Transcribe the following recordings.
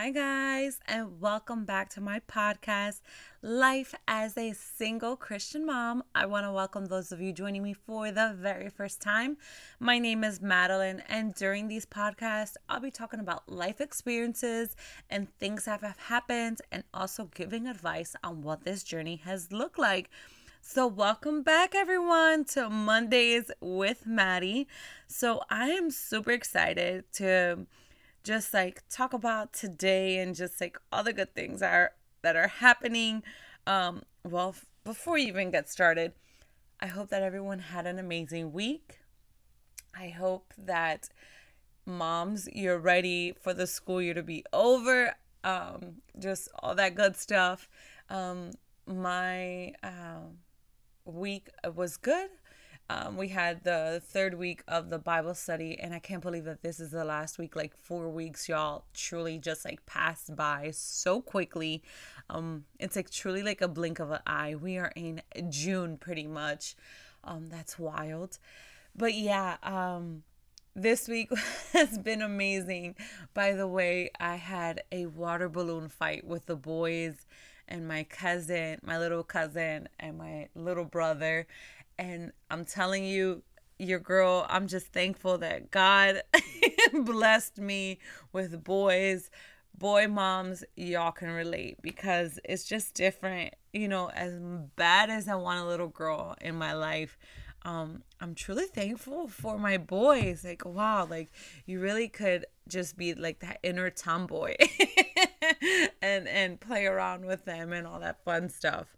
Hi, guys, and welcome back to my podcast, Life as a Single Christian Mom. I want to welcome those of you joining me for the very first time. My name is Madeline, and during these podcasts, I'll be talking about life experiences and things that have happened, and also giving advice on what this journey has looked like. So, welcome back, everyone, to Mondays with Maddie. So, I am super excited to just like talk about today and just like all the good things that are that are happening. Um, well, before you even get started, I hope that everyone had an amazing week. I hope that moms, you're ready for the school year to be over. Um, just all that good stuff. Um, my uh, week was good. Um, we had the third week of the Bible study, and I can't believe that this is the last week. Like four weeks, y'all truly just like passed by so quickly. Um, it's like truly like a blink of an eye. We are in June pretty much. Um, that's wild. But yeah, um, this week has been amazing. By the way, I had a water balloon fight with the boys and my cousin, my little cousin, and my little brother and I'm telling you, your girl, I'm just thankful that God blessed me with boys, boy moms. Y'all can relate because it's just different. You know, as bad as I want a little girl in my life, um, I'm truly thankful for my boys. Like, wow, like you really could just be like that inner tomboy and and play around with them and all that fun stuff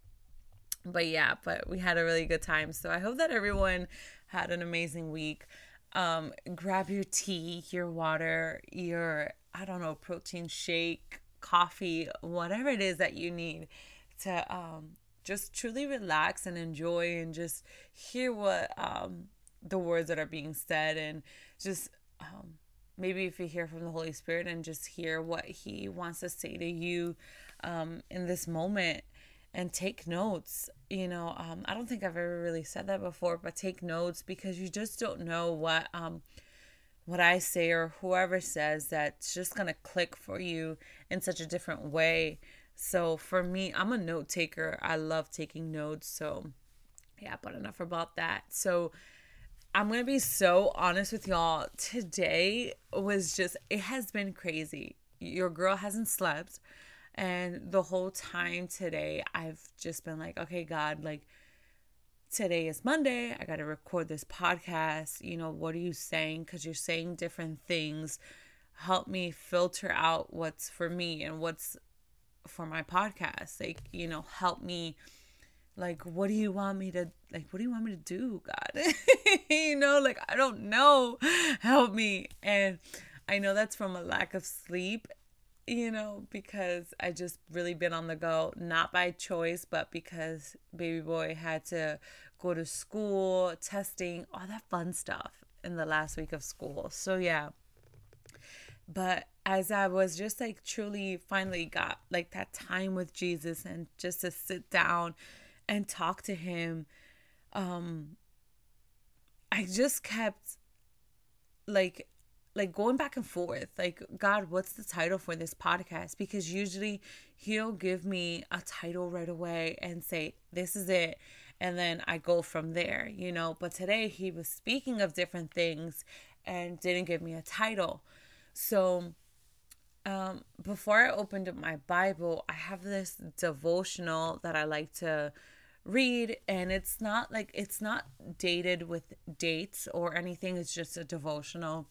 but yeah, but we had a really good time. So I hope that everyone had an amazing week. Um, grab your tea, your water, your I don't know, protein shake, coffee, whatever it is that you need to um, just truly relax and enjoy and just hear what um, the words that are being said and just um, maybe if you hear from the Holy Spirit and just hear what He wants to say to you um, in this moment and take notes. You know, um, I don't think I've ever really said that before, but take notes because you just don't know what um, what I say or whoever says that's just gonna click for you in such a different way. So for me, I'm a note taker. I love taking notes. So yeah, but enough about that. So I'm gonna be so honest with y'all. Today was just it has been crazy. Your girl hasn't slept. And the whole time today, I've just been like, okay, God, like, today is Monday. I got to record this podcast. You know, what are you saying? Because you're saying different things. Help me filter out what's for me and what's for my podcast. Like, you know, help me. Like, what do you want me to, like, what do you want me to do, God? you know, like, I don't know. Help me. And I know that's from a lack of sleep you know, because I just really been on the go, not by choice, but because baby boy had to go to school, testing, all that fun stuff in the last week of school. So, yeah. But as I was just like truly finally got like that time with Jesus and just to sit down and talk to him, um, I just kept like like going back and forth like god what's the title for this podcast? Because usually he'll give me a title right away and say this is it and then i go from there you know? But today he was speaking of different things and didn't give me a title. So um before i opened up my bible i have this devotional that i like to read and it's not like it's not dated with dates or anything. It's just a devotional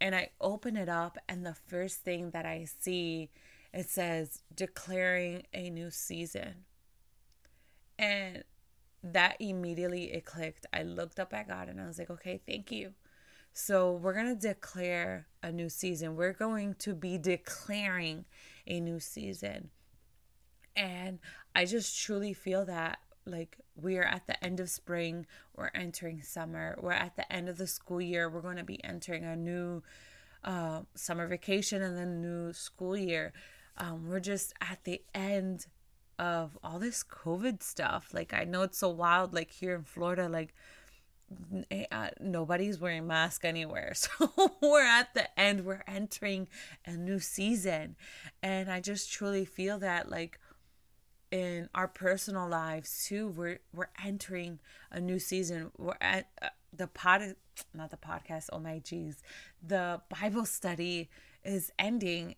and I open it up, and the first thing that I see it says declaring a new season. And that immediately it clicked. I looked up at God and I was like, okay, thank you. So we're going to declare a new season. We're going to be declaring a new season. And I just truly feel that like we are at the end of spring we're entering summer we're at the end of the school year we're going to be entering a new uh, summer vacation and then new school year. Um, we're just at the end of all this covid stuff. Like i know it's so wild like here in florida like uh, nobody's wearing mask anywhere. So we're at the end we're entering a new season. And i just truly feel that like in our personal lives too. We're we're entering a new season. We're at uh, the pod not the podcast. Oh my geez. The bible study is ending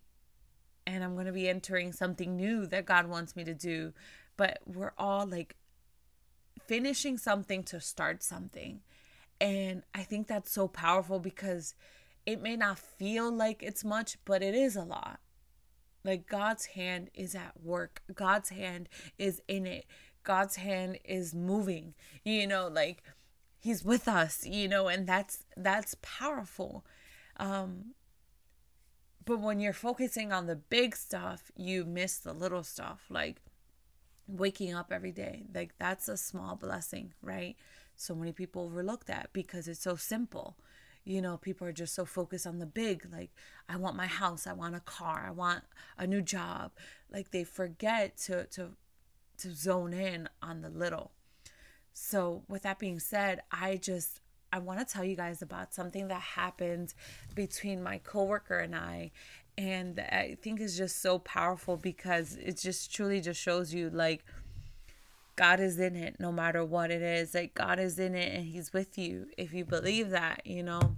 and i'm going to be entering something new that god wants me to do. But we're all like finishing something to start something. And i think that's so powerful because it may not feel like it's much but it is a lot like God's hand is at work. God's hand is in it. God's hand is moving. You know, like he's with us, you know, and that's that's powerful. Um but when you're focusing on the big stuff, you miss the little stuff like waking up every day. Like that's a small blessing, right? So many people overlook that because it's so simple you know people are just so focused on the big like i want my house i want a car i want a new job. Like they forget to to to zone in on the little. So with that being said i just i want to tell you guys about something that happened between my coworker and i and i think is just so powerful because it just truly just shows you like God is in it no matter what it is. Like God is in it and He's with you if you believe that, you know.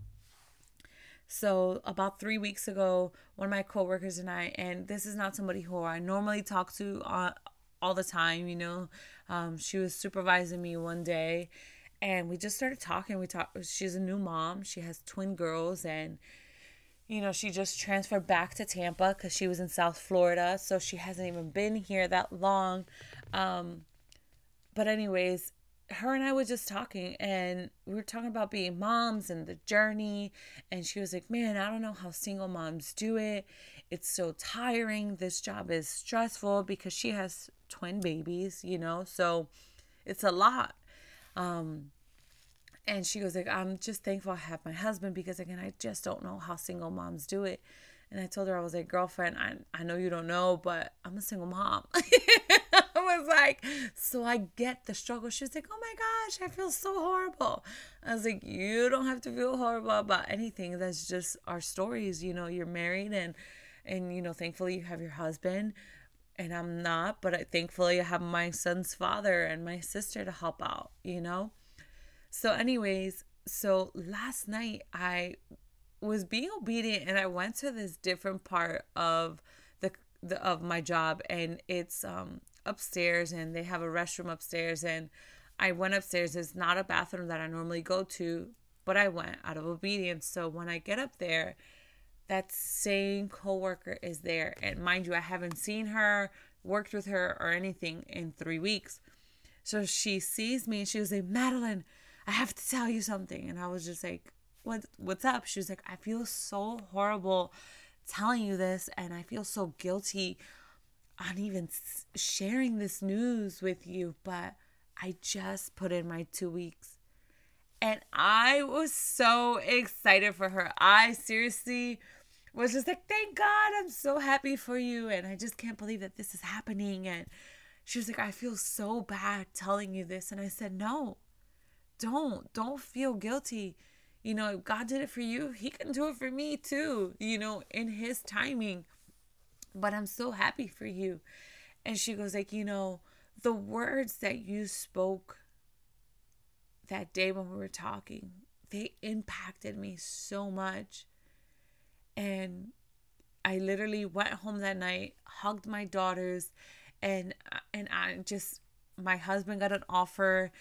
So about three weeks ago, one of my coworkers and I, and this is not somebody who I normally talk to uh, all the time, you know. Um, she was supervising me one day, and we just started talking. We talked. She's a new mom. She has twin girls, and you know she just transferred back to Tampa because she was in South Florida, so she hasn't even been here that long. Um, but anyways, her and I was just talking and we were talking about being moms and the journey. And she was like, Man, I don't know how single moms do it. It's so tiring. This job is stressful because she has twin babies, you know, so it's a lot. Um, and she goes like, I'm just thankful I have my husband because again, I just don't know how single moms do it. And I told her, I was like, girlfriend, I, I know you don't know, but I'm a single mom. Was like, so I get the struggle. She was like, oh my gosh, I feel so horrible. I was like, you don't have to feel horrible about anything. That's just our stories. You know, you're married and, and, you know, thankfully you have your husband and I'm not, but I, thankfully I have my son's father and my sister to help out, you know? So, anyways, so last night I was being obedient and I went to this different part of the, the of my job and it's um upstairs and they have a restroom upstairs and I went upstairs. It's not a bathroom that I normally go to, but I went out of obedience. So when I get up there, that same coworker is there. And mind you, I haven't seen her, worked with her, or anything in three weeks. So she sees me and she was like, Madeline, I have to tell you something. And I was just like, What what's up? She was like, I feel so horrible telling you this and I feel so guilty on even sharing this news with you, but I just put in my two weeks. And I was so excited for her. I seriously was just like, thank God, I'm so happy for you. And I just can't believe that this is happening. And she was like, I feel so bad telling you this. And I said, no, don't. Don't feel guilty. You know, God did it for you, He can do it for me too, you know, in His timing but I'm so happy for you. And she goes like, you know, the words that you spoke that day when we were talking, they impacted me so much. And I literally went home that night, hugged my daughters, and and I just my husband got an offer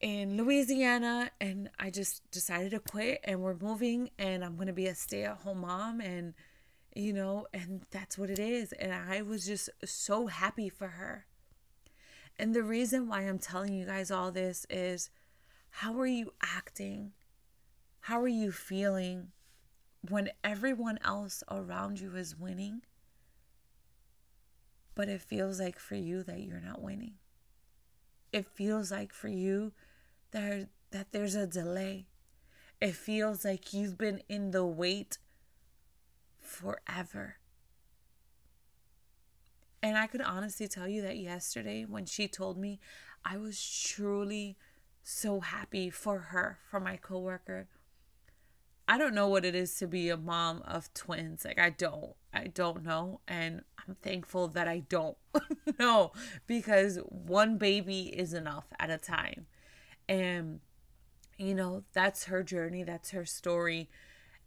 in Louisiana and I just decided to quit and we're moving and I'm going to be a stay-at-home mom and you know, and that's what it is. And I was just so happy for her. And the reason why I'm telling you guys all this is how are you acting? How are you feeling when everyone else around you is winning? But it feels like for you that you're not winning. It feels like for you there that there's a delay. It feels like you've been in the wait forever. And I could honestly tell you that yesterday when she told me, I was truly so happy for her, for my coworker. I don't know what it is to be a mom of twins. Like I don't. I don't know and I'm thankful that I don't know because one baby is enough at a time. And you know, that's her journey, that's her story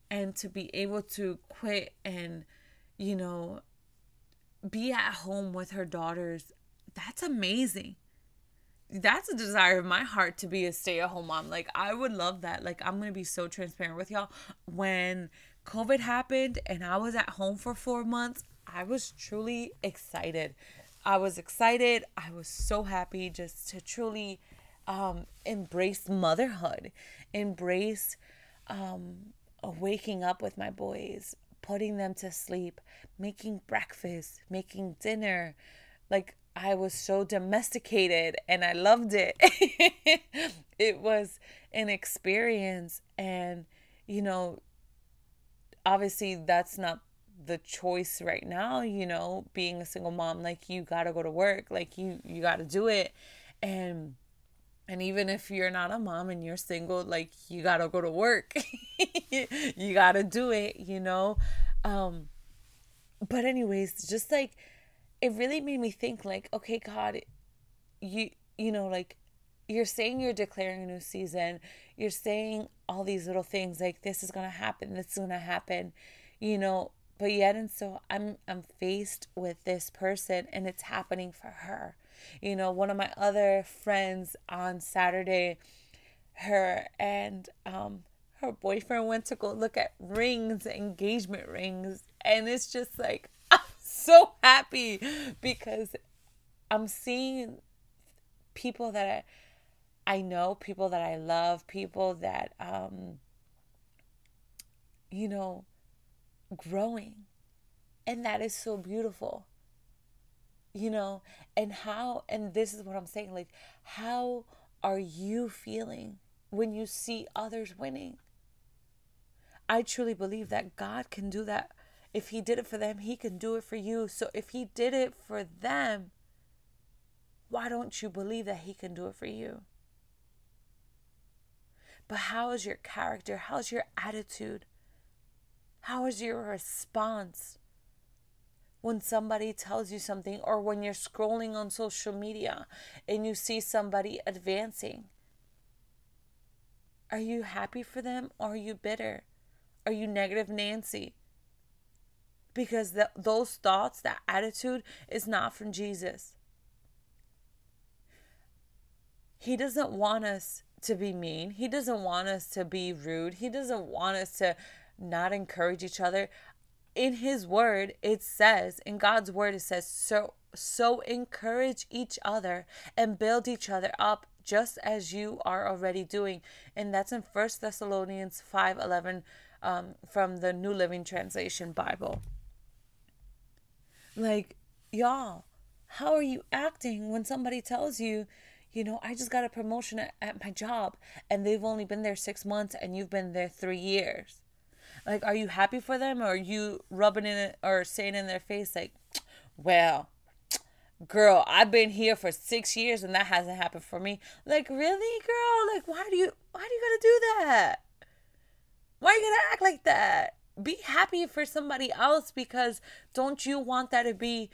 and to be able to quit and you know be at home with her daughters that's amazing. That's a desire of my heart to be a stay-at-home mom. Like i would love that. Like i'm gonna be so transparent with y'all. When covid happened and i was at home for four months i was truly excited. I was excited. I was so happy just to truly um, embrace motherhood embrace um, waking up with my boys putting them to sleep making breakfast making dinner like I was so domesticated and I loved it. it was an experience. And, you know, obviously that's not the choice right now, you know, being a single mom. Like, you got to go to work, like, you, you got to do it. And, and even if you're not a mom and you're single, like, you got to go to work. you got to do it, you know? Um, but, anyways, just like, it really made me think like okay god you you know like you're saying you're declaring a new season you're saying all these little things like this is to happen this is to happen you know but yet and so i'm i'm faced with this person and it's happening for her you know one of my other friends on saturday her and um her boyfriend went to go look at rings engagement rings and it's just like I'm so happy because I'm seeing people that I, I know, people that I love, people that, um, you know, growing. And that is so beautiful. You know, and how, and this is what I'm saying like, how are you feeling when you see others winning? I truly believe that God can do that if he did it for them, he can do it for you. So if he did it for them, why don't you believe that he can do it for you? But how is your character? How's your attitude? How is your response when somebody tells you something or when you're scrolling on social media and you see somebody advancing? Are you happy for them or are you bitter? Are you negative Nancy? because the, those thoughts, that attitude is not from Jesus. He doesn't want us to be mean. He doesn't want us to be rude. He doesn't want us to not encourage each other. In his word, it says, in God's word, it says, so so encourage each other and build each other up just as you are already doing. And that's in First Thessalonians 5 11 um, from the New Living Translation Bible. Like, y'all, how are you acting when somebody tells you, you know, I just got a promotion at, at my job and they've only been there six months and you've been there three years? Like, are you happy for them or are you rubbing in it or saying in their face, like, well, girl, I've been here for six years and that hasn't happened for me. Like, really, girl? Like, why do you, why do you gotta do that? Why are you gonna act like that? be happy for somebody else because don't you want that to be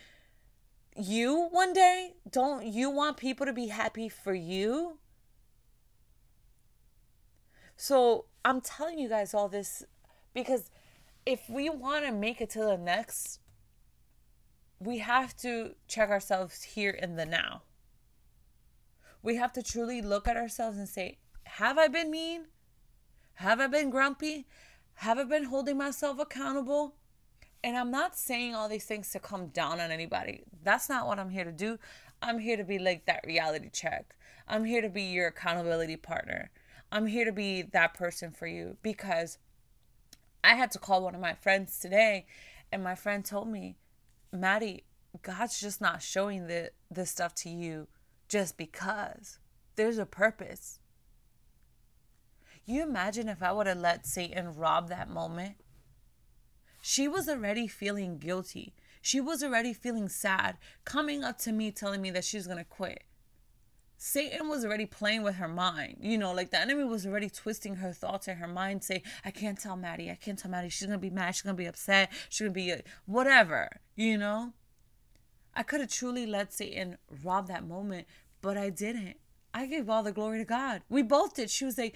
you one day? Don't you want people to be happy for you? So I'm telling you guys all this because if we want to make it to the next, we have to check ourselves here in the now. We have to truly look at ourselves and say, Have I been mean? Have I been grumpy? Have I been holding myself accountable? And I'm not saying all these things to come down on anybody. That's not what I'm here to do. I'm here to be like that reality check. I'm here to be your accountability partner. I'm here to be that person for you because I had to call one of my friends today and my friend told me, Maddie, God's just not showing the this stuff to you just because. There's a purpose. You imagine if I would have let Satan rob that moment? She was already feeling guilty. She was already feeling sad, coming up to me telling me that she's going to quit. Satan was already playing with her mind. You know, like the enemy was already twisting her thoughts in her mind, say, I can't tell Maddie, I can't tell Maddie. She's gonna be mad, she's gonna be upset, she's gonna be uh, whatever, you know? I could have truly let Satan rob that moment, but I didn't. I gave all the glory to God. We both did. She was like,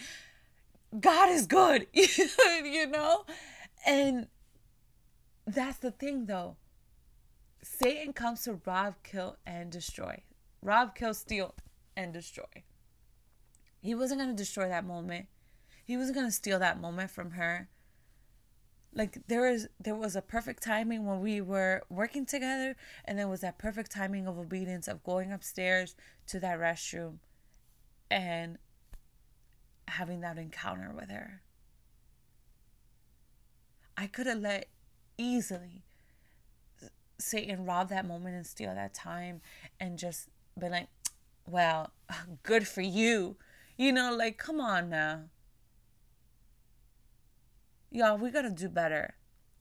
God is good, you know? And that's the thing though. Satan comes to rob, kill, and destroy. Rob, kill, steal, and destroy. He wasn't going to destroy that moment. He wasn't going to steal that moment from her. Like there is there was a perfect timing when we were working together and there was that perfect timing of obedience of going upstairs to that restroom and having that encounter with her. I could have let easily Satan rob that moment and steal that time and just been like, well, good for you. You know, like, come on now. Y'all, we gotta do better.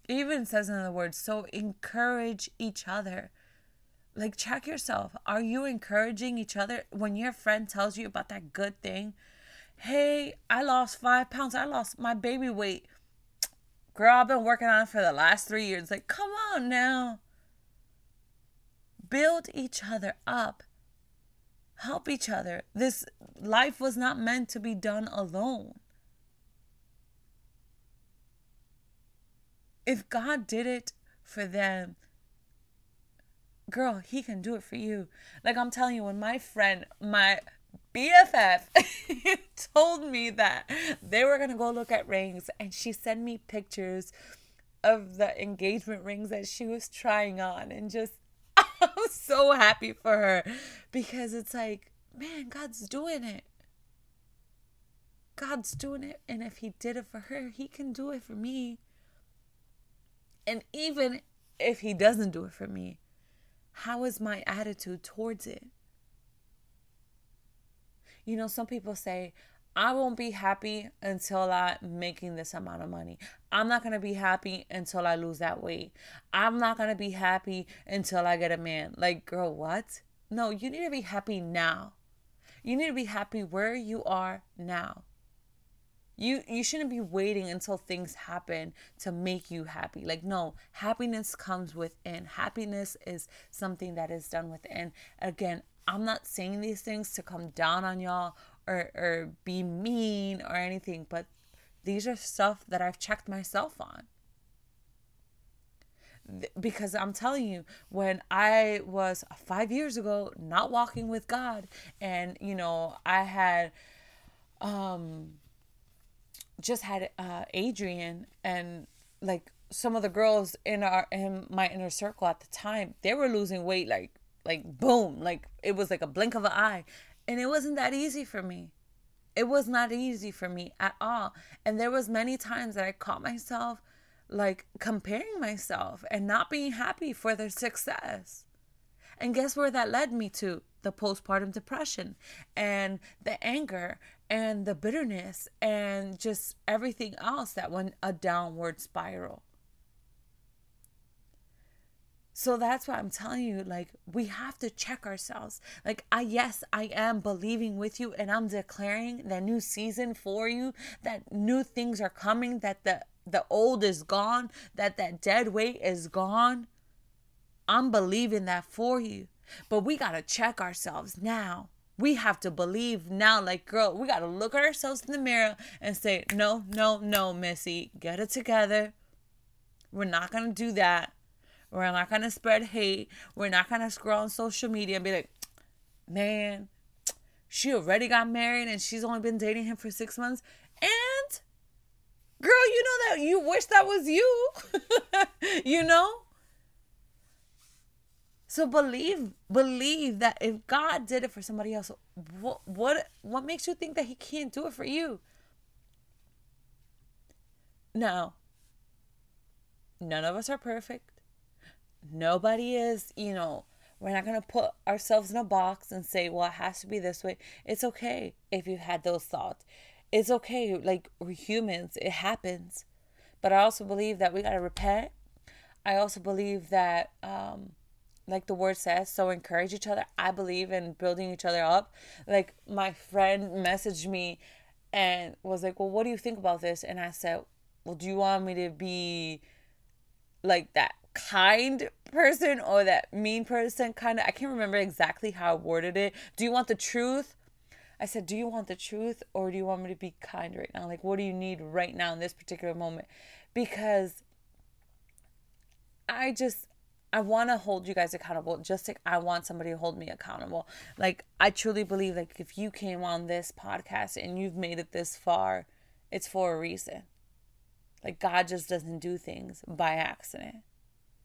It even says in the words, so encourage each other. Like, check yourself. Are you encouraging each other when your friend tells you about that good thing? Hey, I lost five pounds. I lost my baby weight. Girl, I've been working on it for the last three years. Like, come on now. Build each other up help each other. This life was not meant to be done alone. If God did it for them, girl, He can do it for you. Like I'm telling you, when my friend, my BFF, told me that they were gonna go look at rings, and she sent me pictures of the engagement rings that she was trying on, and just I'm so happy for her because it's like, man, God's doing it. God's doing it. And if He did it for her, He can do it for me. And even if He doesn't do it for me, how is my attitude towards it? You know, some people say, I won't be happy until I'm making this amount of money. I'm not going to be happy until I lose that weight. I'm not going to be happy until I get a man. Like, girl, what? No, you need to be happy now. You need to be happy where you are now. You you shouldn't be waiting until things happen to make you happy. Like no, happiness comes within. Happiness is something that is done within. Again, I'm not saying these things to come down on y'all or or be mean or anything, but these are stuff that I've checked myself on. Because I'm telling you, when I was five years ago not walking with God, and you know, I had um just had uh Adrian and like some of the girls in our in my inner circle at the time, they were losing weight like like boom, like it was like a blink of an eye. And it wasn't that easy for me. It was not easy for me at all. And there was many times that I caught myself like comparing myself and not being happy for their success. And guess where that led me to? The postpartum depression and the anger and the bitterness and just everything else that went a downward spiral. So that's why I'm telling you, like, we have to check ourselves. Like, I, yes, I am believing with you and I'm declaring that new season for you, that new things are coming, that the, the old is gone, that that dead weight is gone. I'm believing that for you. But we got to check ourselves now. We have to believe now, like, girl, we got to look at ourselves in the mirror and say, no, no, no, Missy, get it together. We're not going to do that we're not going to spread hate. We're not going to scroll on social media and be like, man, she already got married and she's only been dating him for six months. And, girl, you know that you wish that was you. you know? So believe, believe that if God did it for somebody else, what, what, what makes you think that He can't do it for you? Now, none of us are perfect. Nobody is, you know, we're not going to put ourselves in a box and say, well, it has to be this way. It's okay if you had those thoughts. It's okay. Like, we're humans, it happens. But I also believe that we got to repent. I also believe that um, like the word says, so encourage each other. I believe in building each other up. Like my friend messaged me and was like, Well, what do you think about this? And I said, Well, do you want me to be like that kind person or that mean person kind of? I can't remember exactly how I worded it. Do you want the truth? I said, Do you want the truth or do you want me to be kind right now? Like, what do you need right now in this particular moment? Because I just, I want to hold you guys accountable just like I want somebody to hold me accountable. Like I truly believe like if you came on this podcast and you've made it this far, it's for a reason. Like God just doesn't do things by accident.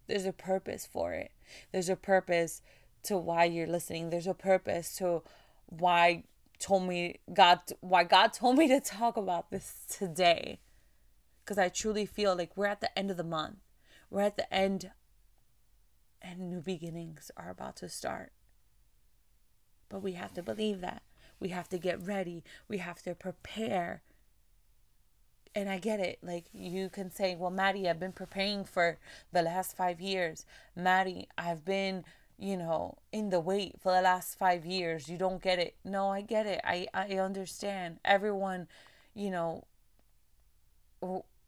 There's a purpose for it. There's a purpose to why you're listening. There's a purpose to why told me God why God told me to talk about this today. Cuz I truly feel like we're at the end of the month. We're at the end and new beginnings are about to start. But we have to believe that. We have to get ready. We have to prepare. And I get it. Like you can say, well, Maddie, I've been preparing for the last five years. Maddie, I've been, you know, in the wait for the last five years. You don't get it. No, I get it. I, I understand. Everyone, you know,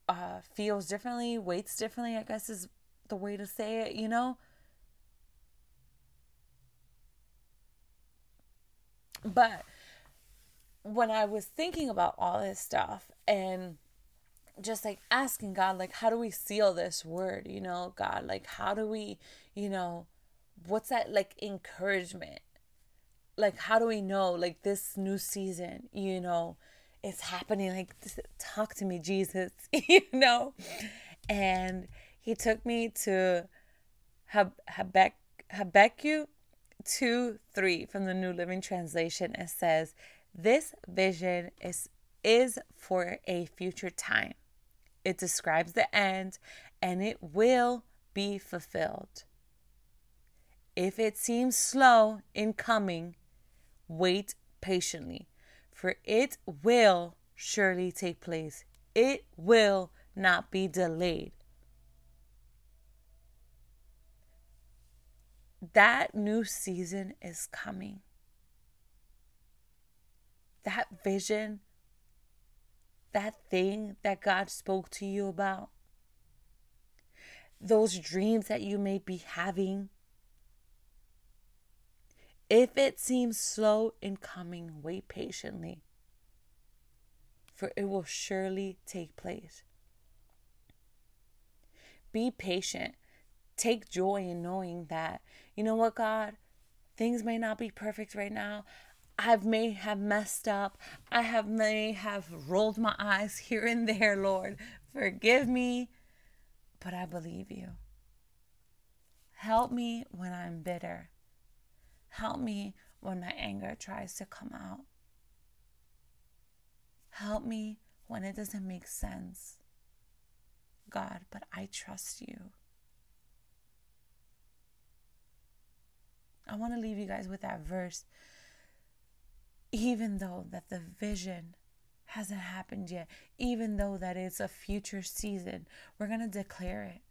uh, feels differently, waits differently, I guess is the way to say it, you know? But when I was thinking about all this stuff and just like asking God, like, how do we seal this word? You know, God, like, how do we, you know, what's that like encouragement? Like, how do we know, like, this new season, you know, is happening? Like, talk to me, Jesus, you know? And he took me to Hab- Habakkuk, Habakkuk 2 3 from the New Living Translation, it says, This vision is, is for a future time. It describes the end and it will be fulfilled. If it seems slow in coming, wait patiently, for it will surely take place. It will not be delayed. that new season is coming. That vision, that thing that God spoke to you about, those dreams that you may be having, if it seems slow in coming, wait patiently, for it will surely take place. Be patient take joy in knowing that, you know what, God, things may not be perfect right now. I may have messed up. I have may have rolled my eyes here and there, Lord. Forgive me, but I believe you. Help me when I'm bitter. Help me when my anger tries to come out. Help me when it doesn't make sense. God, but I trust you. I want to leave you guys with that verse. Even though that the vision hasn't happened yet, even though that it's a future season, we're going to declare it.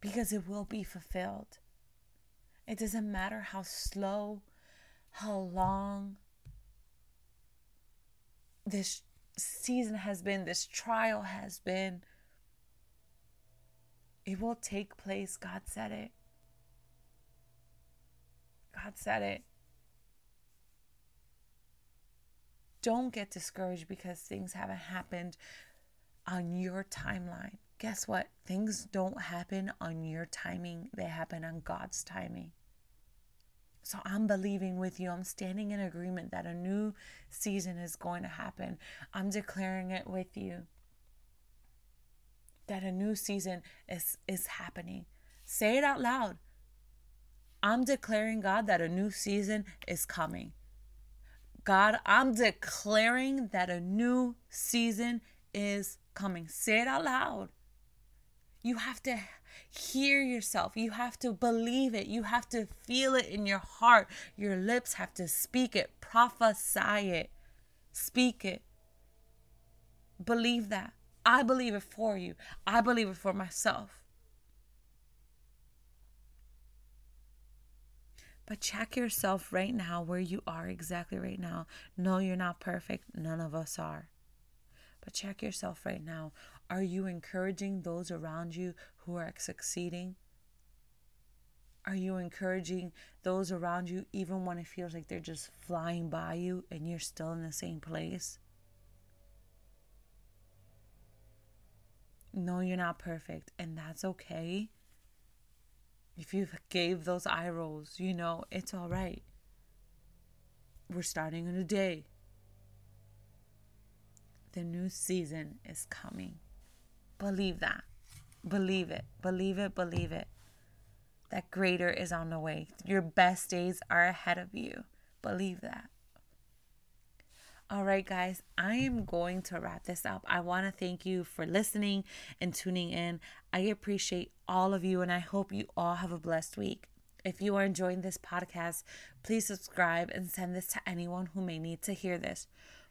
Because it will be fulfilled. It doesn't matter how slow, how long this season has been, this trial has been. It will take place. God said it. God said it. Don't get discouraged because things haven't happened on your timeline. Guess what? Things don't happen on your timing, they happen on God's timing. So I'm believing with you. I'm standing in agreement that a new season is going to happen. I'm declaring it with you that a new season is is happening. Say it out loud. I'm declaring, God, that a new season is coming. God, I'm declaring that a new season is coming. Say it out loud. You have to hear yourself. You have to believe it. You have to feel it in your heart. Your lips have to speak it, prophesy it, speak it. Believe that. I believe it for you. I believe it for myself. But check yourself right now where you are exactly right now. No, you're not perfect. None of us are. But check yourself right now. Are you encouraging those around you who are succeeding? Are you encouraging those around you even when it feels like they're just flying by you and you're still in the same place? No, you're not perfect, and that's okay. If you gave those eye rolls, you know, it's all right. We're starting a new day. The new season is coming. Believe that. Believe it. Believe it. Believe it. That greater is on the way. Your best days are ahead of you. Believe that. All right, guys, I am going to wrap this up. I want to thank you for listening and tuning in. I appreciate all of you, and I hope you all have a blessed week. If you are enjoying this podcast, please subscribe and send this to anyone who may need to hear this.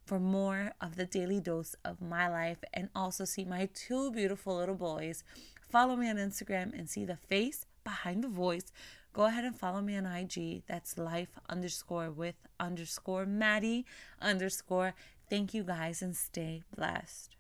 For more of the daily dose of my life and also see my two beautiful little boys, follow me on Instagram and see the face behind the voice go ahead and follow me on IG. That's life underscore with underscore Maddie underscore. Thank you guys and stay blessed.